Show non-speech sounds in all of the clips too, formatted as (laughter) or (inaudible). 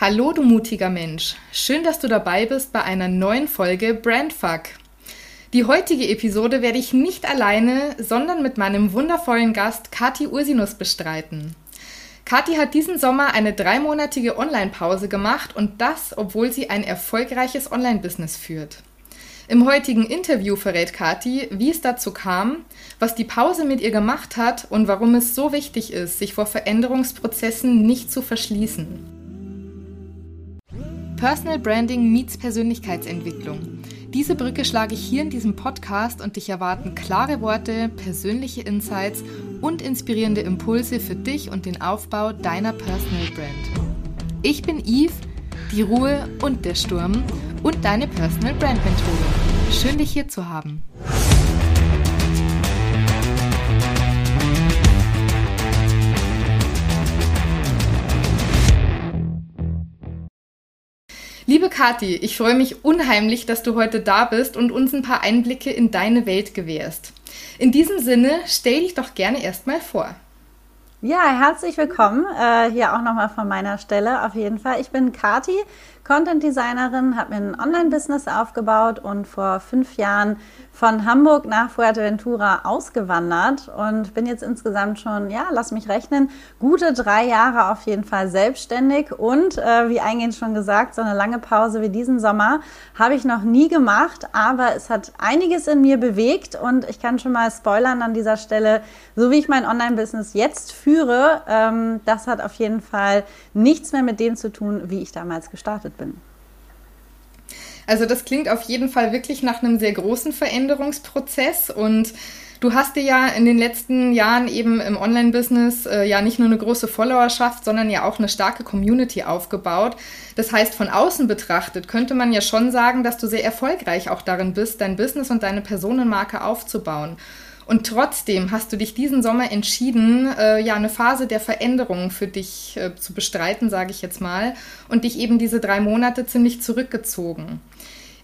Hallo, du mutiger Mensch. Schön, dass du dabei bist bei einer neuen Folge Brandfuck. Die heutige Episode werde ich nicht alleine, sondern mit meinem wundervollen Gast Kati Ursinus bestreiten. Kathi hat diesen Sommer eine dreimonatige Online-Pause gemacht und das, obwohl sie ein erfolgreiches Online-Business führt. Im heutigen Interview verrät Kathi, wie es dazu kam, was die Pause mit ihr gemacht hat und warum es so wichtig ist, sich vor Veränderungsprozessen nicht zu verschließen. Personal Branding meets Persönlichkeitsentwicklung. Diese Brücke schlage ich hier in diesem Podcast und dich erwarten klare Worte, persönliche Insights und inspirierende Impulse für dich und den Aufbau deiner Personal Brand. Ich bin Yves, die Ruhe und der Sturm und deine Personal Brand Mentorin. Schön dich hier zu haben. Liebe Kathi, ich freue mich unheimlich, dass du heute da bist und uns ein paar Einblicke in deine Welt gewährst. In diesem Sinne, stell dich doch gerne erstmal vor. Ja, herzlich willkommen. Äh, hier auch nochmal von meiner Stelle auf jeden Fall. Ich bin Kati, Content Designerin, habe mir ein Online-Business aufgebaut und vor fünf Jahren von Hamburg nach Fuerteventura ausgewandert und bin jetzt insgesamt schon, ja, lass mich rechnen, gute drei Jahre auf jeden Fall selbstständig. Und äh, wie eingehend schon gesagt, so eine lange Pause wie diesen Sommer habe ich noch nie gemacht, aber es hat einiges in mir bewegt. Und ich kann schon mal spoilern an dieser Stelle, so wie ich mein Online-Business jetzt führe, ähm, das hat auf jeden Fall nichts mehr mit dem zu tun, wie ich damals gestartet bin. Also das klingt auf jeden Fall wirklich nach einem sehr großen Veränderungsprozess und Du hast dir ja in den letzten Jahren eben im Online-Business äh, ja nicht nur eine große Followerschaft, sondern ja auch eine starke Community aufgebaut. Das heißt, von außen betrachtet könnte man ja schon sagen, dass du sehr erfolgreich auch darin bist, dein Business und deine Personenmarke aufzubauen. Und trotzdem hast du dich diesen Sommer entschieden, äh, ja, eine Phase der Veränderung für dich äh, zu bestreiten, sage ich jetzt mal, und dich eben diese drei Monate ziemlich zurückgezogen.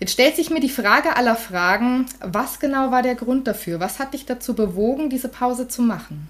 Jetzt stellt sich mir die Frage aller Fragen, was genau war der Grund dafür? Was hat dich dazu bewogen, diese Pause zu machen?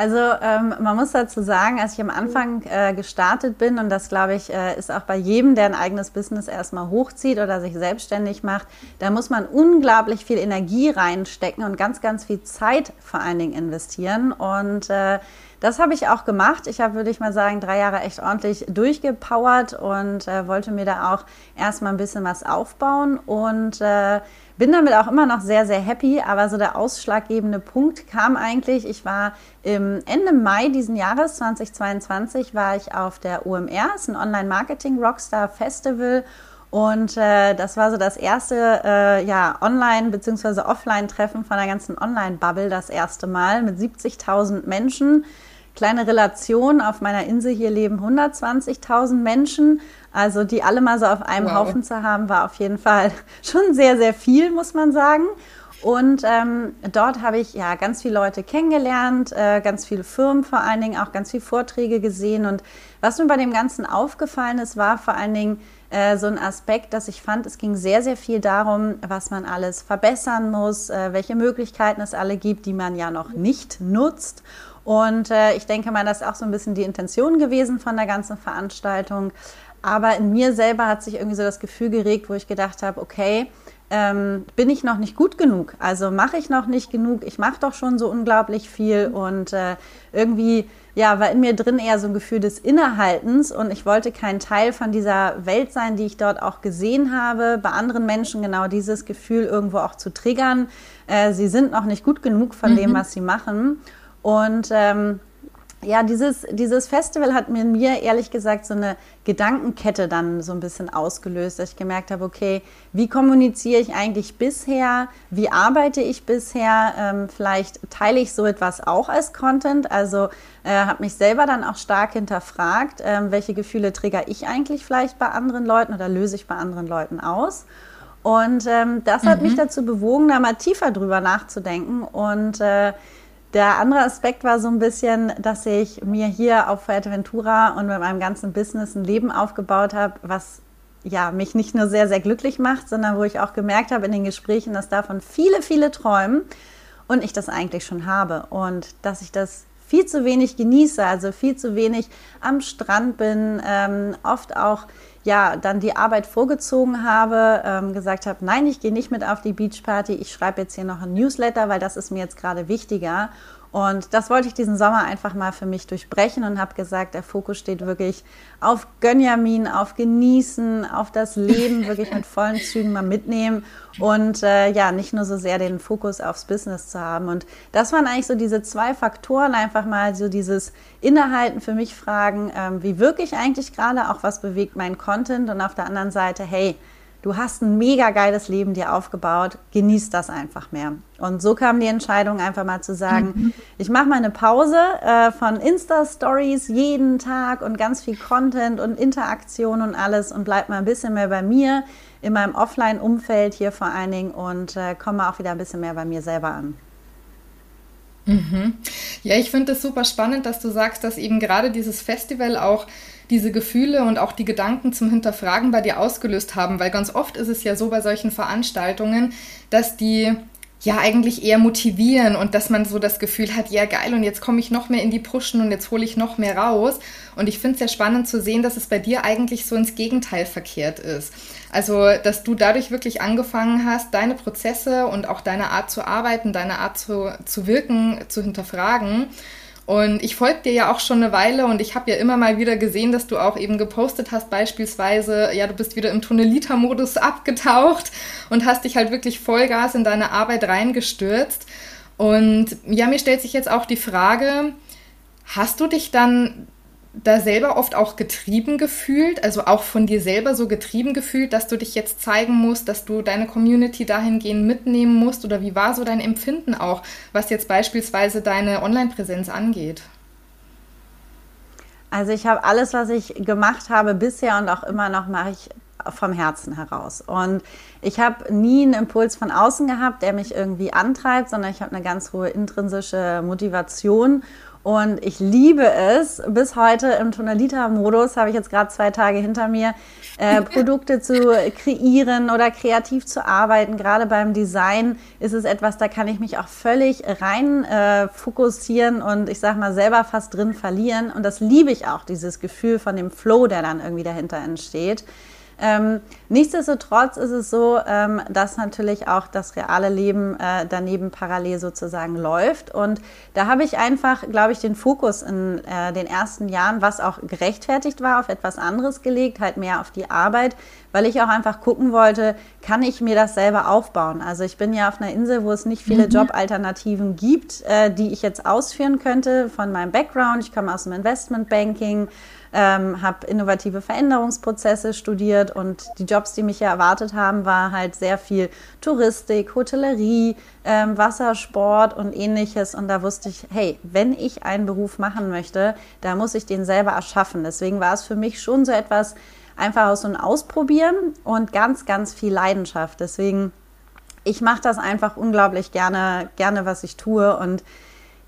Also ähm, man muss dazu sagen, als ich am Anfang äh, gestartet bin, und das glaube ich äh, ist auch bei jedem, der ein eigenes Business erstmal hochzieht oder sich selbstständig macht, da muss man unglaublich viel Energie reinstecken und ganz, ganz viel Zeit vor allen Dingen investieren. Und äh, das habe ich auch gemacht. Ich habe, würde ich mal sagen, drei Jahre echt ordentlich durchgepowert und äh, wollte mir da auch erstmal ein bisschen was aufbauen und äh, bin damit auch immer noch sehr, sehr happy. Aber so der ausschlaggebende Punkt kam eigentlich, ich war im Ende Mai diesen Jahres 2022 war ich auf der UMR, ist ein Online-Marketing-Rockstar Festival und äh, das war so das erste äh, ja, Online- bzw. Offline-Treffen von der ganzen Online-Bubble, das erste Mal mit 70.000 Menschen. Kleine Relation, auf meiner Insel hier leben 120.000 Menschen. Also die alle mal so auf einem wow. Haufen zu haben, war auf jeden Fall (laughs) schon sehr, sehr viel, muss man sagen. Und ähm, dort habe ich ja ganz viele Leute kennengelernt, äh, ganz viele Firmen vor allen Dingen, auch ganz viele Vorträge gesehen. Und was mir bei dem Ganzen aufgefallen ist, war vor allen Dingen äh, so ein Aspekt, dass ich fand, es ging sehr, sehr viel darum, was man alles verbessern muss, äh, welche Möglichkeiten es alle gibt, die man ja noch nicht nutzt. Und äh, ich denke mal, das ist auch so ein bisschen die Intention gewesen von der ganzen Veranstaltung. Aber in mir selber hat sich irgendwie so das Gefühl geregt, wo ich gedacht habe, okay, ähm, bin ich noch nicht gut genug? Also mache ich noch nicht genug? Ich mache doch schon so unglaublich viel und äh, irgendwie ja, war in mir drin eher so ein Gefühl des Innehaltens und ich wollte kein Teil von dieser Welt sein, die ich dort auch gesehen habe. Bei anderen Menschen genau dieses Gefühl irgendwo auch zu triggern. Äh, sie sind noch nicht gut genug von mhm. dem, was sie machen. Und ähm, ja, dieses, dieses Festival hat mir, mir ehrlich gesagt so eine Gedankenkette dann so ein bisschen ausgelöst, dass ich gemerkt habe, okay, wie kommuniziere ich eigentlich bisher? Wie arbeite ich bisher? Ähm, vielleicht teile ich so etwas auch als Content. Also äh, habe mich selber dann auch stark hinterfragt, äh, welche Gefühle trigger ich eigentlich vielleicht bei anderen Leuten oder löse ich bei anderen Leuten aus? Und ähm, das hat mhm. mich dazu bewogen, da mal tiefer drüber nachzudenken und äh, der andere Aspekt war so ein bisschen, dass ich mir hier auf Fuerteventura und mit meinem ganzen Business ein Leben aufgebaut habe, was ja, mich nicht nur sehr, sehr glücklich macht, sondern wo ich auch gemerkt habe in den Gesprächen, dass davon viele, viele träumen und ich das eigentlich schon habe. Und dass ich das viel zu wenig genieße, also viel zu wenig am Strand bin, ähm, oft auch ja, dann die Arbeit vorgezogen habe, ähm, gesagt habe, nein, ich gehe nicht mit auf die Beachparty, ich schreibe jetzt hier noch ein Newsletter, weil das ist mir jetzt gerade wichtiger. Und das wollte ich diesen Sommer einfach mal für mich durchbrechen und habe gesagt, der Fokus steht wirklich auf Gönjamin, auf Genießen, auf das Leben, (laughs) wirklich mit vollen Zügen mal mitnehmen und äh, ja, nicht nur so sehr den Fokus aufs Business zu haben. Und das waren eigentlich so diese zwei Faktoren, einfach mal so dieses Innehalten für mich fragen, ähm, wie wirke ich eigentlich gerade, auch was bewegt mein Content und auf der anderen Seite, hey, du hast ein mega geiles Leben dir aufgebaut, genieß das einfach mehr. Und so kam die Entscheidung einfach mal zu sagen, mhm. ich mache mal eine Pause äh, von Insta-Stories jeden Tag und ganz viel Content und Interaktion und alles und bleib mal ein bisschen mehr bei mir, in meinem Offline-Umfeld hier vor allen Dingen und äh, komme auch wieder ein bisschen mehr bei mir selber an. Mhm. Ja, ich finde es super spannend, dass du sagst, dass eben gerade dieses Festival auch diese Gefühle und auch die Gedanken zum Hinterfragen bei dir ausgelöst haben, weil ganz oft ist es ja so bei solchen Veranstaltungen, dass die ja eigentlich eher motivieren und dass man so das Gefühl hat, ja geil und jetzt komme ich noch mehr in die Pushen und jetzt hole ich noch mehr raus. Und ich finde es sehr spannend zu sehen, dass es bei dir eigentlich so ins Gegenteil verkehrt ist. Also, dass du dadurch wirklich angefangen hast, deine Prozesse und auch deine Art zu arbeiten, deine Art zu, zu wirken, zu hinterfragen und ich folge dir ja auch schon eine Weile und ich habe ja immer mal wieder gesehen, dass du auch eben gepostet hast, beispielsweise, ja, du bist wieder im Tunnelita-Modus (laughs) abgetaucht und hast dich halt wirklich Vollgas in deine Arbeit reingestürzt. Und ja, mir stellt sich jetzt auch die Frage, hast du dich dann da selber oft auch getrieben gefühlt, also auch von dir selber so getrieben gefühlt, dass du dich jetzt zeigen musst, dass du deine Community dahingehend mitnehmen musst? Oder wie war so dein Empfinden auch, was jetzt beispielsweise deine Online-Präsenz angeht? Also ich habe alles, was ich gemacht habe bisher und auch immer noch mache ich vom Herzen heraus. Und ich habe nie einen Impuls von außen gehabt, der mich irgendwie antreibt, sondern ich habe eine ganz hohe intrinsische Motivation und ich liebe es, bis heute im Tonalita-Modus, habe ich jetzt gerade zwei Tage hinter mir, äh, (laughs) Produkte zu kreieren oder kreativ zu arbeiten. Gerade beim Design ist es etwas, da kann ich mich auch völlig rein äh, fokussieren und ich sage mal selber fast drin verlieren. Und das liebe ich auch, dieses Gefühl von dem Flow, der dann irgendwie dahinter entsteht. Ähm, nichtsdestotrotz ist es so, ähm, dass natürlich auch das reale Leben äh, daneben parallel sozusagen läuft. Und da habe ich einfach, glaube ich, den Fokus in äh, den ersten Jahren, was auch gerechtfertigt war, auf etwas anderes gelegt, halt mehr auf die Arbeit, weil ich auch einfach gucken wollte, kann ich mir das selber aufbauen? Also ich bin ja auf einer Insel, wo es nicht viele mhm. Jobalternativen gibt, äh, die ich jetzt ausführen könnte von meinem Background. Ich komme aus dem Investmentbanking ähm, habe innovative Veränderungsprozesse studiert und die Jobs, die mich hier erwartet haben, war halt sehr viel Touristik, Hotellerie, ähm, Wassersport und ähnliches. Und da wusste ich, hey, wenn ich einen Beruf machen möchte, da muss ich den selber erschaffen. Deswegen war es für mich schon so etwas einfach aus ein Ausprobieren und ganz, ganz viel Leidenschaft. Deswegen, ich mache das einfach unglaublich gerne, gerne, was ich tue und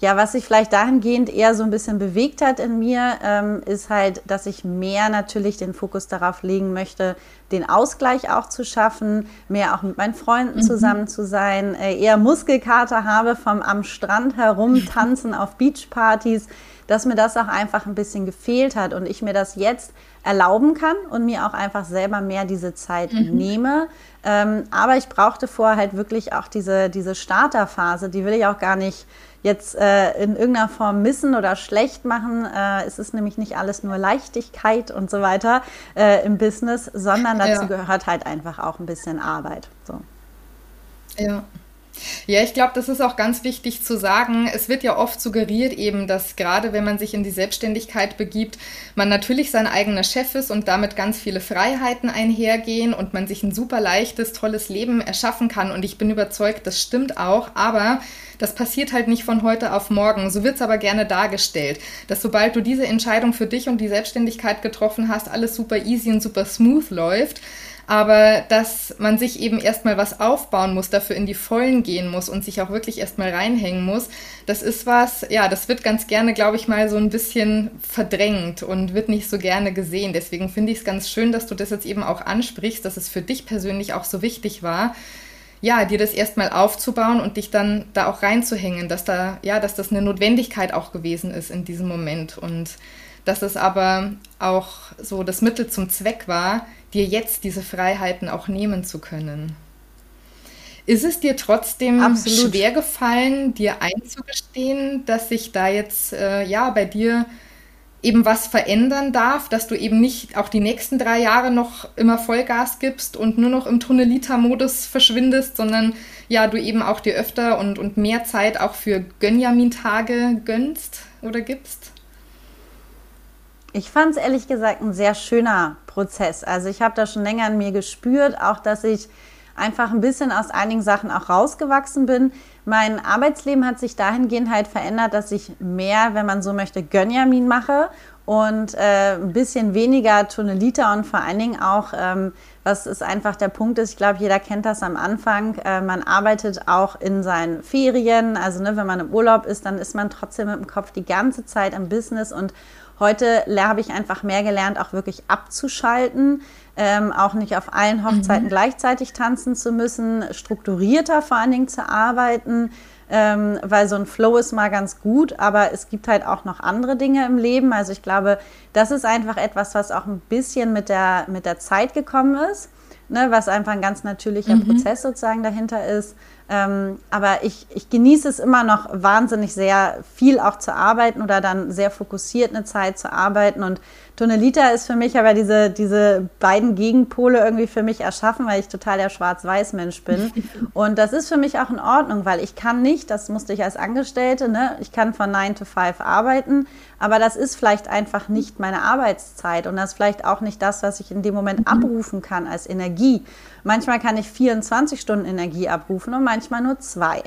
ja, was sich vielleicht dahingehend eher so ein bisschen bewegt hat in mir, ähm, ist halt, dass ich mehr natürlich den Fokus darauf legen möchte, den Ausgleich auch zu schaffen, mehr auch mit meinen Freunden mhm. zusammen zu sein, äh, eher Muskelkater habe vom am Strand herumtanzen auf Beachpartys, dass mir das auch einfach ein bisschen gefehlt hat und ich mir das jetzt erlauben kann und mir auch einfach selber mehr diese Zeit mhm. nehme. Ähm, aber ich brauchte vorher halt wirklich auch diese, diese Starterphase, die will ich auch gar nicht jetzt äh, in irgendeiner Form missen oder schlecht machen. Äh, es ist nämlich nicht alles nur Leichtigkeit und so weiter äh, im Business, sondern dazu ja. gehört halt einfach auch ein bisschen Arbeit. So. Ja. Ja, ich glaube, das ist auch ganz wichtig zu sagen. Es wird ja oft suggeriert eben, dass gerade wenn man sich in die Selbstständigkeit begibt, man natürlich sein eigener Chef ist und damit ganz viele Freiheiten einhergehen und man sich ein super leichtes, tolles Leben erschaffen kann. Und ich bin überzeugt, das stimmt auch. Aber das passiert halt nicht von heute auf morgen. So wird es aber gerne dargestellt, dass sobald du diese Entscheidung für dich und die Selbstständigkeit getroffen hast, alles super easy und super smooth läuft aber dass man sich eben erstmal was aufbauen muss, dafür in die Vollen gehen muss und sich auch wirklich erstmal reinhängen muss, das ist was, ja, das wird ganz gerne, glaube ich, mal so ein bisschen verdrängt und wird nicht so gerne gesehen. Deswegen finde ich es ganz schön, dass du das jetzt eben auch ansprichst, dass es für dich persönlich auch so wichtig war, ja, dir das erstmal aufzubauen und dich dann da auch reinzuhängen, dass da, ja, dass das eine Notwendigkeit auch gewesen ist in diesem Moment und dass es aber auch so das Mittel zum Zweck war, dir jetzt diese Freiheiten auch nehmen zu können. Ist es dir trotzdem Absolut. schwer gefallen, dir einzugestehen, dass sich da jetzt äh, ja bei dir eben was verändern darf, dass du eben nicht auch die nächsten drei Jahre noch immer Vollgas gibst und nur noch im Tunnelita-Modus verschwindest, sondern ja, du eben auch dir öfter und, und mehr Zeit auch für Gönjamin-Tage gönnst oder gibst? Ich fand es ehrlich gesagt ein sehr schöner Prozess. Also ich habe da schon länger an mir gespürt, auch dass ich einfach ein bisschen aus einigen Sachen auch rausgewachsen bin. Mein Arbeitsleben hat sich dahingehend halt verändert, dass ich mehr, wenn man so möchte, Gönjamin mache und äh, ein bisschen weniger Tunnelita und vor allen Dingen auch, ähm, was ist einfach der Punkt ist, ich glaube, jeder kennt das am Anfang, äh, man arbeitet auch in seinen Ferien, also ne, wenn man im Urlaub ist, dann ist man trotzdem mit dem Kopf die ganze Zeit am Business und heute habe ich einfach mehr gelernt, auch wirklich abzuschalten ähm, auch nicht auf allen Hochzeiten mhm. gleichzeitig tanzen zu müssen, strukturierter vor allen Dingen zu arbeiten, ähm, weil so ein Flow ist mal ganz gut, aber es gibt halt auch noch andere Dinge im Leben. Also ich glaube, das ist einfach etwas, was auch ein bisschen mit der, mit der Zeit gekommen ist, ne, was einfach ein ganz natürlicher mhm. Prozess sozusagen dahinter ist. Ähm, aber ich, ich genieße es immer noch wahnsinnig sehr, viel auch zu arbeiten oder dann sehr fokussiert eine Zeit zu arbeiten und Tonelita ist für mich aber diese, diese beiden Gegenpole irgendwie für mich erschaffen, weil ich total der Schwarz-Weiß-Mensch bin. (laughs) Und das ist für mich auch in Ordnung, weil ich kann nicht, das musste ich als Angestellte, ne, ich kann von 9 to 5 arbeiten, aber das ist vielleicht einfach nicht meine Arbeitszeit und das ist vielleicht auch nicht das, was ich in dem Moment abrufen kann als Energie. Manchmal kann ich 24 Stunden Energie abrufen und manchmal nur zwei.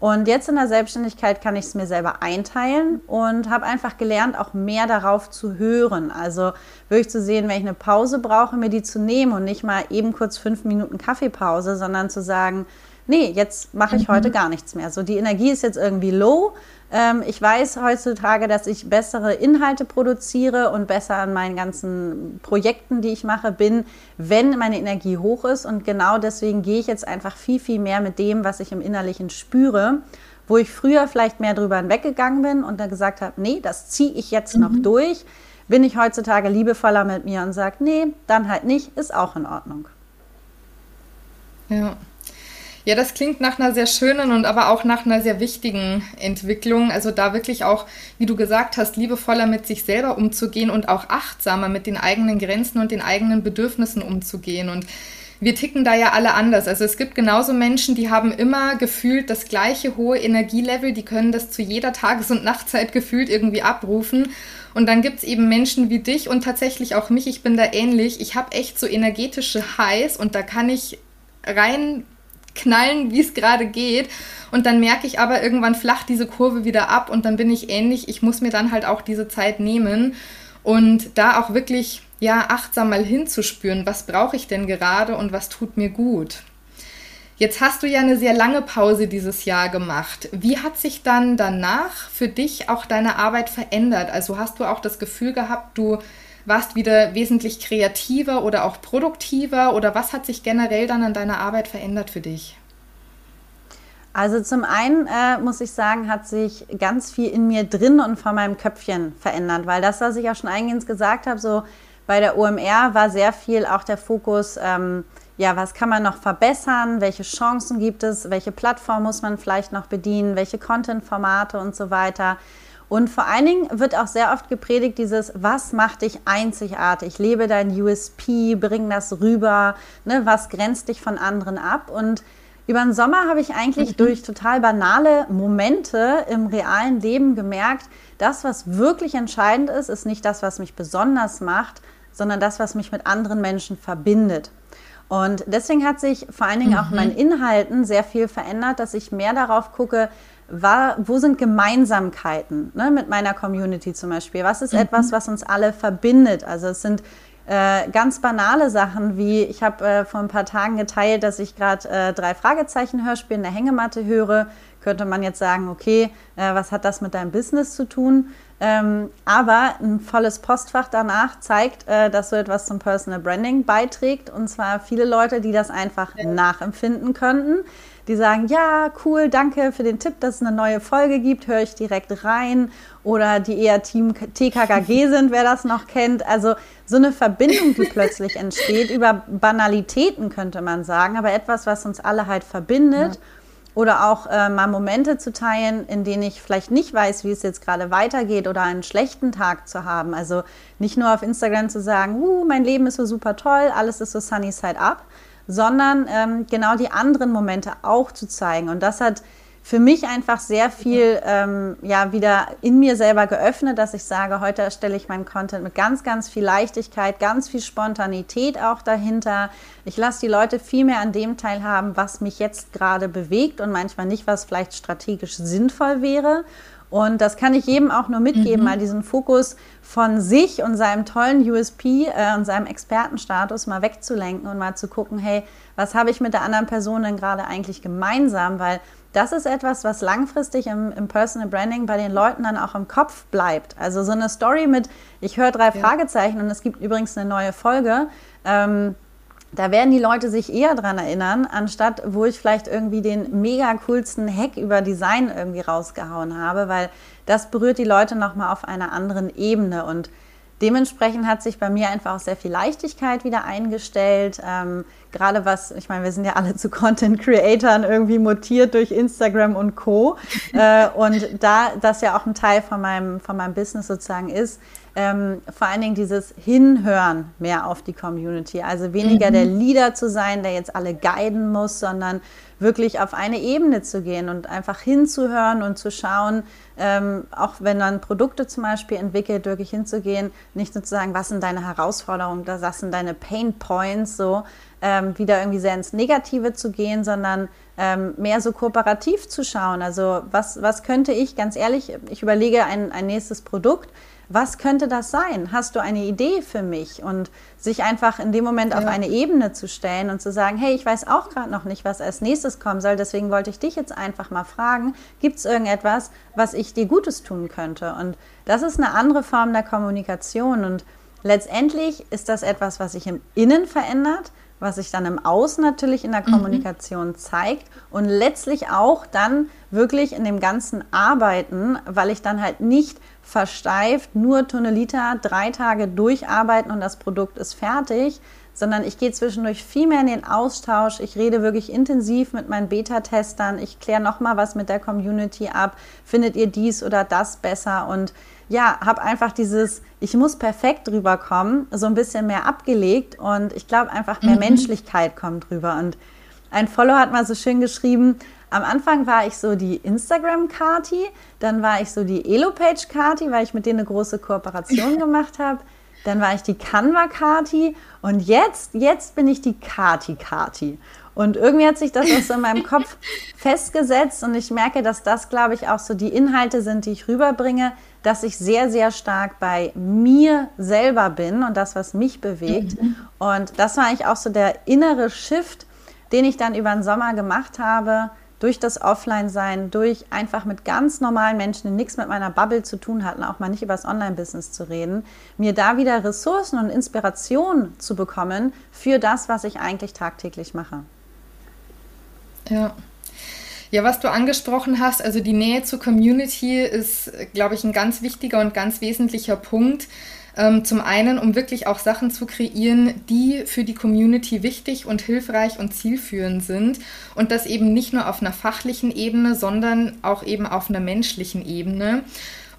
Und jetzt in der Selbstständigkeit kann ich es mir selber einteilen und habe einfach gelernt, auch mehr darauf zu hören. Also wirklich zu sehen, wenn ich eine Pause brauche, mir die zu nehmen und nicht mal eben kurz fünf Minuten Kaffeepause, sondern zu sagen, nee, jetzt mache ich mhm. heute gar nichts mehr. So die Energie ist jetzt irgendwie low, ähm, ich weiß heutzutage, dass ich bessere Inhalte produziere und besser an meinen ganzen Projekten, die ich mache, bin, wenn meine Energie hoch ist. Und genau deswegen gehe ich jetzt einfach viel, viel mehr mit dem, was ich im Innerlichen spüre wo ich früher vielleicht mehr drüber hinweggegangen bin und dann gesagt habe, nee, das ziehe ich jetzt mhm. noch durch, bin ich heutzutage liebevoller mit mir und sage, nee, dann halt nicht, ist auch in Ordnung. Ja. Ja, das klingt nach einer sehr schönen und aber auch nach einer sehr wichtigen Entwicklung. Also da wirklich auch, wie du gesagt hast, liebevoller mit sich selber umzugehen und auch achtsamer mit den eigenen Grenzen und den eigenen Bedürfnissen umzugehen. Und wir ticken da ja alle anders. Also es gibt genauso Menschen, die haben immer gefühlt das gleiche hohe Energielevel, die können das zu jeder Tages- und Nachtzeit gefühlt irgendwie abrufen. Und dann gibt's eben Menschen wie dich und tatsächlich auch mich, ich bin da ähnlich. Ich habe echt so energetische Highs und da kann ich rein knallen, wie es gerade geht. Und dann merke ich aber, irgendwann flacht diese Kurve wieder ab und dann bin ich ähnlich. Ich muss mir dann halt auch diese Zeit nehmen und da auch wirklich, ja, achtsam mal hinzuspüren, was brauche ich denn gerade und was tut mir gut. Jetzt hast du ja eine sehr lange Pause dieses Jahr gemacht. Wie hat sich dann danach für dich auch deine Arbeit verändert? Also hast du auch das Gefühl gehabt, du warst wieder wesentlich kreativer oder auch produktiver oder was hat sich generell dann an deiner Arbeit verändert für dich? Also zum einen äh, muss ich sagen, hat sich ganz viel in mir drin und von meinem Köpfchen verändert, weil das, was ich ja schon eingehend gesagt habe, so bei der OMR war sehr viel auch der Fokus, ähm, ja, was kann man noch verbessern, welche Chancen gibt es, welche Plattform muss man vielleicht noch bedienen, welche Content-Formate und so weiter. Und vor allen Dingen wird auch sehr oft gepredigt dieses, was macht dich einzigartig? Lebe dein USP, bring das rüber, ne? was grenzt dich von anderen ab? Und über den Sommer habe ich eigentlich mhm. durch total banale Momente im realen Leben gemerkt, das, was wirklich entscheidend ist, ist nicht das, was mich besonders macht, sondern das, was mich mit anderen Menschen verbindet. Und deswegen hat sich vor allen Dingen mhm. auch in meinen Inhalten sehr viel verändert, dass ich mehr darauf gucke, war, wo sind Gemeinsamkeiten ne, mit meiner Community zum Beispiel? Was ist mhm. etwas, was uns alle verbindet? Also es sind äh, ganz banale Sachen wie, ich habe äh, vor ein paar Tagen geteilt, dass ich gerade äh, drei Fragezeichen Hörspiel in der Hängematte höre. Könnte man jetzt sagen, okay, äh, was hat das mit deinem Business zu tun? Ähm, aber ein volles Postfach danach zeigt, äh, dass so etwas zum Personal Branding beiträgt. Und zwar viele Leute, die das einfach ja. nachempfinden könnten. Die sagen, ja, cool, danke für den Tipp, dass es eine neue Folge gibt, höre ich direkt rein. Oder die eher Team TKKG (laughs) sind, wer das noch kennt. Also so eine Verbindung, die plötzlich entsteht, über Banalitäten könnte man sagen, aber etwas, was uns alle halt verbindet. Ja oder auch äh, mal Momente zu teilen, in denen ich vielleicht nicht weiß, wie es jetzt gerade weitergeht oder einen schlechten Tag zu haben. Also nicht nur auf Instagram zu sagen, uh, mein Leben ist so super toll, alles ist so sunny side up, sondern ähm, genau die anderen Momente auch zu zeigen. Und das hat für mich einfach sehr viel ähm, ja wieder in mir selber geöffnet, dass ich sage, heute erstelle ich meinen Content mit ganz, ganz viel Leichtigkeit, ganz viel Spontanität auch dahinter. Ich lasse die Leute viel mehr an dem teilhaben, was mich jetzt gerade bewegt und manchmal nicht, was vielleicht strategisch sinnvoll wäre. Und das kann ich jedem auch nur mitgeben, mhm. mal diesen Fokus von sich und seinem tollen USP äh, und seinem Expertenstatus mal wegzulenken und mal zu gucken, hey, was habe ich mit der anderen Person denn gerade eigentlich gemeinsam? Weil das ist etwas, was langfristig im, im, Personal Branding bei den Leuten dann auch im Kopf bleibt. Also so eine Story mit, ich höre drei ja. Fragezeichen und es gibt übrigens eine neue Folge. Ähm, da werden die Leute sich eher dran erinnern, anstatt wo ich vielleicht irgendwie den mega coolsten Hack über Design irgendwie rausgehauen habe, weil das berührt die Leute nochmal auf einer anderen Ebene und dementsprechend hat sich bei mir einfach auch sehr viel Leichtigkeit wieder eingestellt. Ähm, gerade was, ich meine, wir sind ja alle zu Content Creatoren irgendwie mutiert durch Instagram und Co. (laughs) äh, und da das ja auch ein Teil von meinem, von meinem Business sozusagen ist, ähm, vor allen Dingen dieses Hinhören mehr auf die Community. Also weniger mhm. der Leader zu sein, der jetzt alle guiden muss, sondern wirklich auf eine Ebene zu gehen und einfach hinzuhören und zu schauen, ähm, auch wenn man Produkte zum Beispiel entwickelt, wirklich hinzugehen, nicht nur zu sagen, was sind deine Herausforderungen, was sind deine Pain Points, so ähm, wieder irgendwie sehr ins Negative zu gehen, sondern ähm, mehr so kooperativ zu schauen. Also was, was könnte ich, ganz ehrlich, ich überlege ein, ein nächstes Produkt, was könnte das sein? Hast du eine Idee für mich? Und sich einfach in dem Moment ja. auf eine Ebene zu stellen und zu sagen, hey, ich weiß auch gerade noch nicht, was als nächstes kommen soll, deswegen wollte ich dich jetzt einfach mal fragen, gibt es irgendetwas, was ich dir Gutes tun könnte? Und das ist eine andere Form der Kommunikation und letztendlich ist das etwas, was sich im Innen verändert, was sich dann im Außen natürlich in der mhm. Kommunikation mhm. zeigt und letztlich auch dann wirklich in dem ganzen Arbeiten, weil ich dann halt nicht versteift nur Tunnelita drei Tage durcharbeiten und das Produkt ist fertig, sondern ich gehe zwischendurch viel mehr in den Austausch. Ich rede wirklich intensiv mit meinen Beta-Testern. Ich kläre nochmal was mit der Community ab. Findet ihr dies oder das besser? Und ja, habe einfach dieses, ich muss perfekt rüberkommen, so ein bisschen mehr abgelegt und ich glaube einfach mehr mhm. Menschlichkeit kommt rüber. Und ein Follower hat mal so schön geschrieben, am Anfang war ich so die Instagram-Kati, dann war ich so die Elo-Page-Kati, weil ich mit denen eine große Kooperation (laughs) gemacht habe. Dann war ich die Canva-Kati und jetzt, jetzt bin ich die Kati-Kati. Und irgendwie hat sich das auch so in meinem Kopf (laughs) festgesetzt und ich merke, dass das, glaube ich, auch so die Inhalte sind, die ich rüberbringe, dass ich sehr, sehr stark bei mir selber bin und das, was mich bewegt. Mhm. Und das war eigentlich auch so der innere Shift, den ich dann über den Sommer gemacht habe, durch das Offline-Sein, durch einfach mit ganz normalen Menschen, die nichts mit meiner Bubble zu tun hatten, auch mal nicht über das Online-Business zu reden, mir da wieder Ressourcen und Inspiration zu bekommen für das, was ich eigentlich tagtäglich mache. Ja. Ja, was du angesprochen hast, also die Nähe zur Community ist, glaube ich, ein ganz wichtiger und ganz wesentlicher Punkt. Ähm, zum einen, um wirklich auch Sachen zu kreieren, die für die Community wichtig und hilfreich und zielführend sind. Und das eben nicht nur auf einer fachlichen Ebene, sondern auch eben auf einer menschlichen Ebene.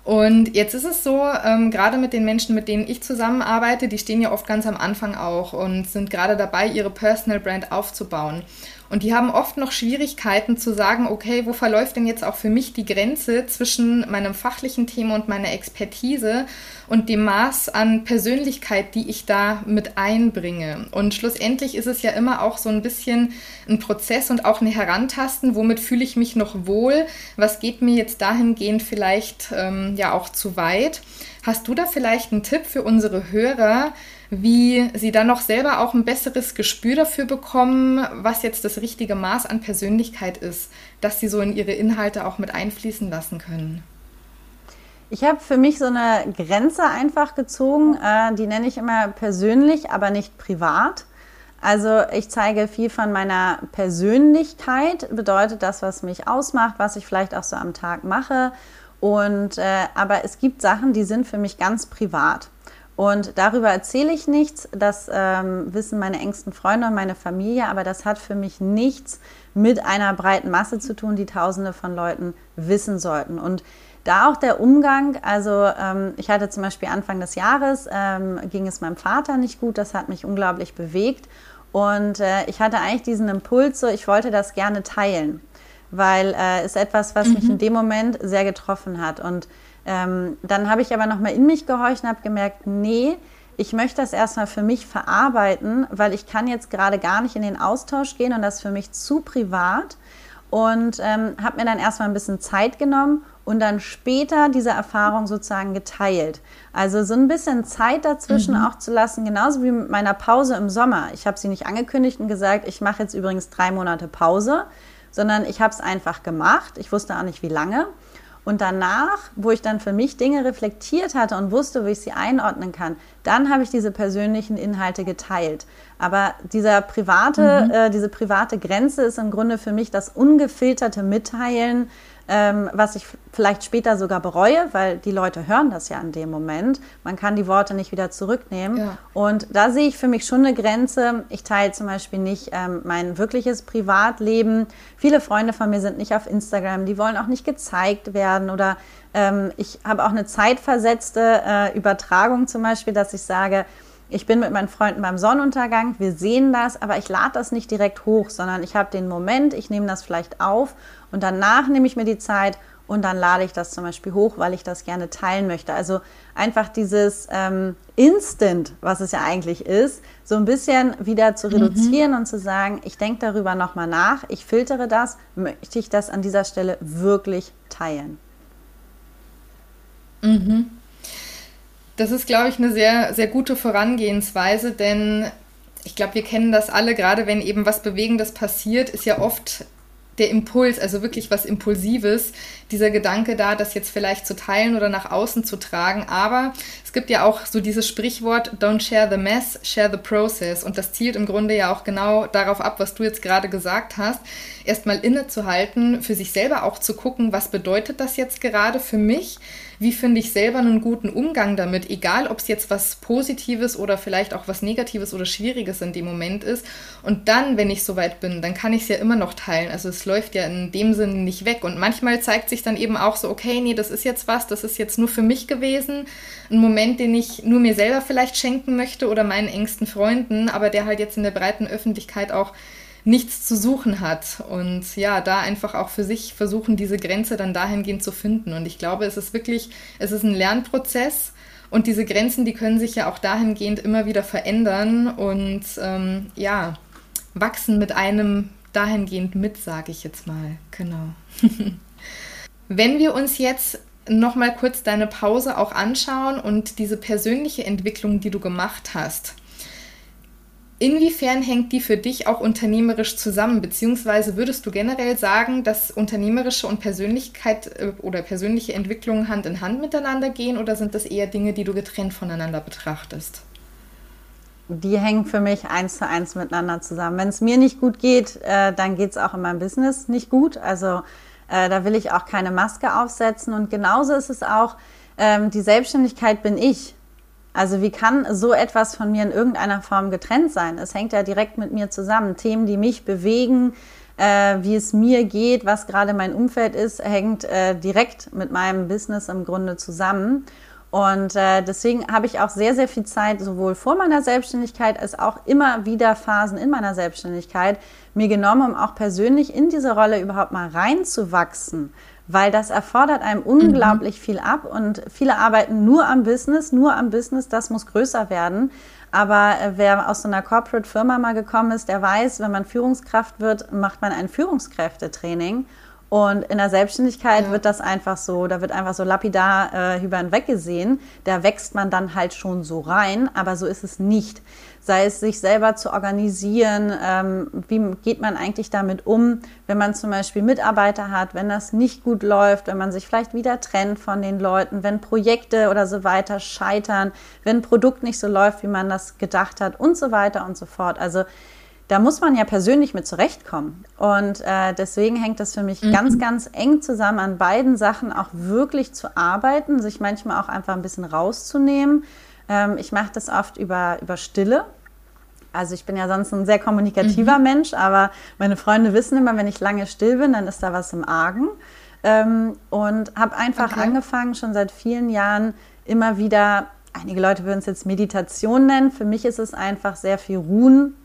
Und jetzt ist es so, ähm, gerade mit den Menschen, mit denen ich zusammenarbeite, die stehen ja oft ganz am Anfang auch und sind gerade dabei, ihre Personal Brand aufzubauen. Und die haben oft noch Schwierigkeiten zu sagen, okay, wo verläuft denn jetzt auch für mich die Grenze zwischen meinem fachlichen Thema und meiner Expertise und dem Maß an Persönlichkeit, die ich da mit einbringe. Und schlussendlich ist es ja immer auch so ein bisschen ein Prozess und auch eine Herantasten, womit fühle ich mich noch wohl, was geht mir jetzt dahingehend vielleicht ähm, ja auch zu weit. Hast du da vielleicht einen Tipp für unsere Hörer, wie sie dann noch selber auch ein besseres Gespür dafür bekommen, was jetzt das richtige Maß an Persönlichkeit ist, dass sie so in ihre Inhalte auch mit einfließen lassen können. Ich habe für mich so eine Grenze einfach gezogen, äh, die nenne ich immer persönlich, aber nicht privat. Also ich zeige viel von meiner Persönlichkeit, bedeutet das, was mich ausmacht, was ich vielleicht auch so am Tag mache. Und äh, aber es gibt Sachen, die sind für mich ganz privat. Und darüber erzähle ich nichts. Das ähm, wissen meine engsten Freunde und meine Familie, aber das hat für mich nichts mit einer breiten Masse zu tun, die Tausende von Leuten wissen sollten. Und da auch der Umgang, also ähm, ich hatte zum Beispiel Anfang des Jahres, ähm, ging es meinem Vater nicht gut, das hat mich unglaublich bewegt. Und äh, ich hatte eigentlich diesen Impuls, so ich wollte das gerne teilen, weil äh, es etwas, was mhm. mich in dem Moment sehr getroffen hat. Und ähm, dann habe ich aber nochmal in mich gehorcht und habe gemerkt, nee, ich möchte das erstmal für mich verarbeiten, weil ich kann jetzt gerade gar nicht in den Austausch gehen und das ist für mich zu privat. Und ähm, habe mir dann erstmal ein bisschen Zeit genommen und dann später diese Erfahrung sozusagen geteilt. Also so ein bisschen Zeit dazwischen mhm. auch zu lassen, genauso wie mit meiner Pause im Sommer. Ich habe sie nicht angekündigt und gesagt, ich mache jetzt übrigens drei Monate Pause, sondern ich habe es einfach gemacht. Ich wusste auch nicht, wie lange. Und danach, wo ich dann für mich Dinge reflektiert hatte und wusste, wie ich sie einordnen kann, dann habe ich diese persönlichen Inhalte geteilt. Aber dieser private, mhm. äh, diese private Grenze ist im Grunde für mich das ungefilterte Mitteilen ähm, was ich vielleicht später sogar bereue, weil die Leute hören das ja in dem Moment. Man kann die Worte nicht wieder zurücknehmen. Ja. Und da sehe ich für mich schon eine Grenze. Ich teile zum Beispiel nicht ähm, mein wirkliches Privatleben. Viele Freunde von mir sind nicht auf Instagram, die wollen auch nicht gezeigt werden oder ähm, ich habe auch eine zeitversetzte äh, Übertragung zum Beispiel, dass ich sage, ich bin mit meinen Freunden beim Sonnenuntergang, wir sehen das, aber ich lade das nicht direkt hoch, sondern ich habe den Moment, ich nehme das vielleicht auf und danach nehme ich mir die Zeit und dann lade ich das zum Beispiel hoch, weil ich das gerne teilen möchte. Also einfach dieses ähm, Instant, was es ja eigentlich ist, so ein bisschen wieder zu reduzieren mhm. und zu sagen, ich denke darüber nochmal nach, ich filtere das, möchte ich das an dieser Stelle wirklich teilen. Mhm. Das ist, glaube ich, eine sehr, sehr gute Vorangehensweise, denn ich glaube, wir kennen das alle, gerade wenn eben was Bewegendes passiert, ist ja oft der Impuls, also wirklich was Impulsives, dieser Gedanke da, das jetzt vielleicht zu teilen oder nach außen zu tragen. Aber es gibt ja auch so dieses Sprichwort, don't share the mess, share the process. Und das zielt im Grunde ja auch genau darauf ab, was du jetzt gerade gesagt hast. Erstmal innezuhalten, für sich selber auch zu gucken, was bedeutet das jetzt gerade für mich? Wie finde ich selber einen guten Umgang damit, egal ob es jetzt was Positives oder vielleicht auch was Negatives oder Schwieriges in dem Moment ist. Und dann, wenn ich soweit bin, dann kann ich es ja immer noch teilen. Also es läuft ja in dem Sinne nicht weg. Und manchmal zeigt sich dann eben auch so, okay, nee, das ist jetzt was, das ist jetzt nur für mich gewesen. Ein Moment, den ich nur mir selber vielleicht schenken möchte oder meinen engsten Freunden, aber der halt jetzt in der breiten Öffentlichkeit auch nichts zu suchen hat. Und ja, da einfach auch für sich versuchen, diese Grenze dann dahingehend zu finden. Und ich glaube, es ist wirklich, es ist ein Lernprozess. Und diese Grenzen, die können sich ja auch dahingehend immer wieder verändern und ähm, ja, wachsen mit einem dahingehend mit, sage ich jetzt mal. Genau. (laughs) Wenn wir uns jetzt noch mal kurz deine Pause auch anschauen und diese persönliche Entwicklung, die du gemacht hast. Inwiefern hängt die für dich auch unternehmerisch zusammen? Beziehungsweise würdest du generell sagen, dass unternehmerische und Persönlichkeit äh, oder persönliche Entwicklung Hand in Hand miteinander gehen oder sind das eher Dinge, die du getrennt voneinander betrachtest? Die hängen für mich eins zu eins miteinander zusammen. Wenn es mir nicht gut geht, äh, dann geht es auch in meinem Business nicht gut. Also äh, da will ich auch keine Maske aufsetzen. Und genauso ist es auch, ähm, die Selbstständigkeit bin ich. Also wie kann so etwas von mir in irgendeiner Form getrennt sein? Es hängt ja direkt mit mir zusammen. Themen, die mich bewegen, äh, wie es mir geht, was gerade mein Umfeld ist, hängt äh, direkt mit meinem Business im Grunde zusammen. Und äh, deswegen habe ich auch sehr, sehr viel Zeit, sowohl vor meiner Selbstständigkeit als auch immer wieder Phasen in meiner Selbstständigkeit, mir genommen, um auch persönlich in diese Rolle überhaupt mal reinzuwachsen weil das erfordert einem unglaublich mhm. viel ab und viele arbeiten nur am Business, nur am Business, das muss größer werden. Aber äh, wer aus so einer Corporate-Firma mal gekommen ist, der weiß, wenn man Führungskraft wird, macht man ein Führungskräftetraining. Und in der Selbstständigkeit ja. wird das einfach so, da wird einfach so lapidar äh, über hinweg gesehen. Da wächst man dann halt schon so rein, aber so ist es nicht. Sei es sich selber zu organisieren, ähm, wie geht man eigentlich damit um, wenn man zum Beispiel Mitarbeiter hat, wenn das nicht gut läuft, wenn man sich vielleicht wieder trennt von den Leuten, wenn Projekte oder so weiter scheitern, wenn ein Produkt nicht so läuft, wie man das gedacht hat und so weiter und so fort. Also da muss man ja persönlich mit zurechtkommen. Und äh, deswegen hängt das für mich mhm. ganz, ganz eng zusammen, an beiden Sachen auch wirklich zu arbeiten, sich manchmal auch einfach ein bisschen rauszunehmen. Ähm, ich mache das oft über, über Stille. Also ich bin ja sonst ein sehr kommunikativer mhm. Mensch, aber meine Freunde wissen immer, wenn ich lange still bin, dann ist da was im Argen. Ähm, und habe einfach okay. angefangen, schon seit vielen Jahren immer wieder, einige Leute würden es jetzt Meditation nennen, für mich ist es einfach sehr viel Ruhen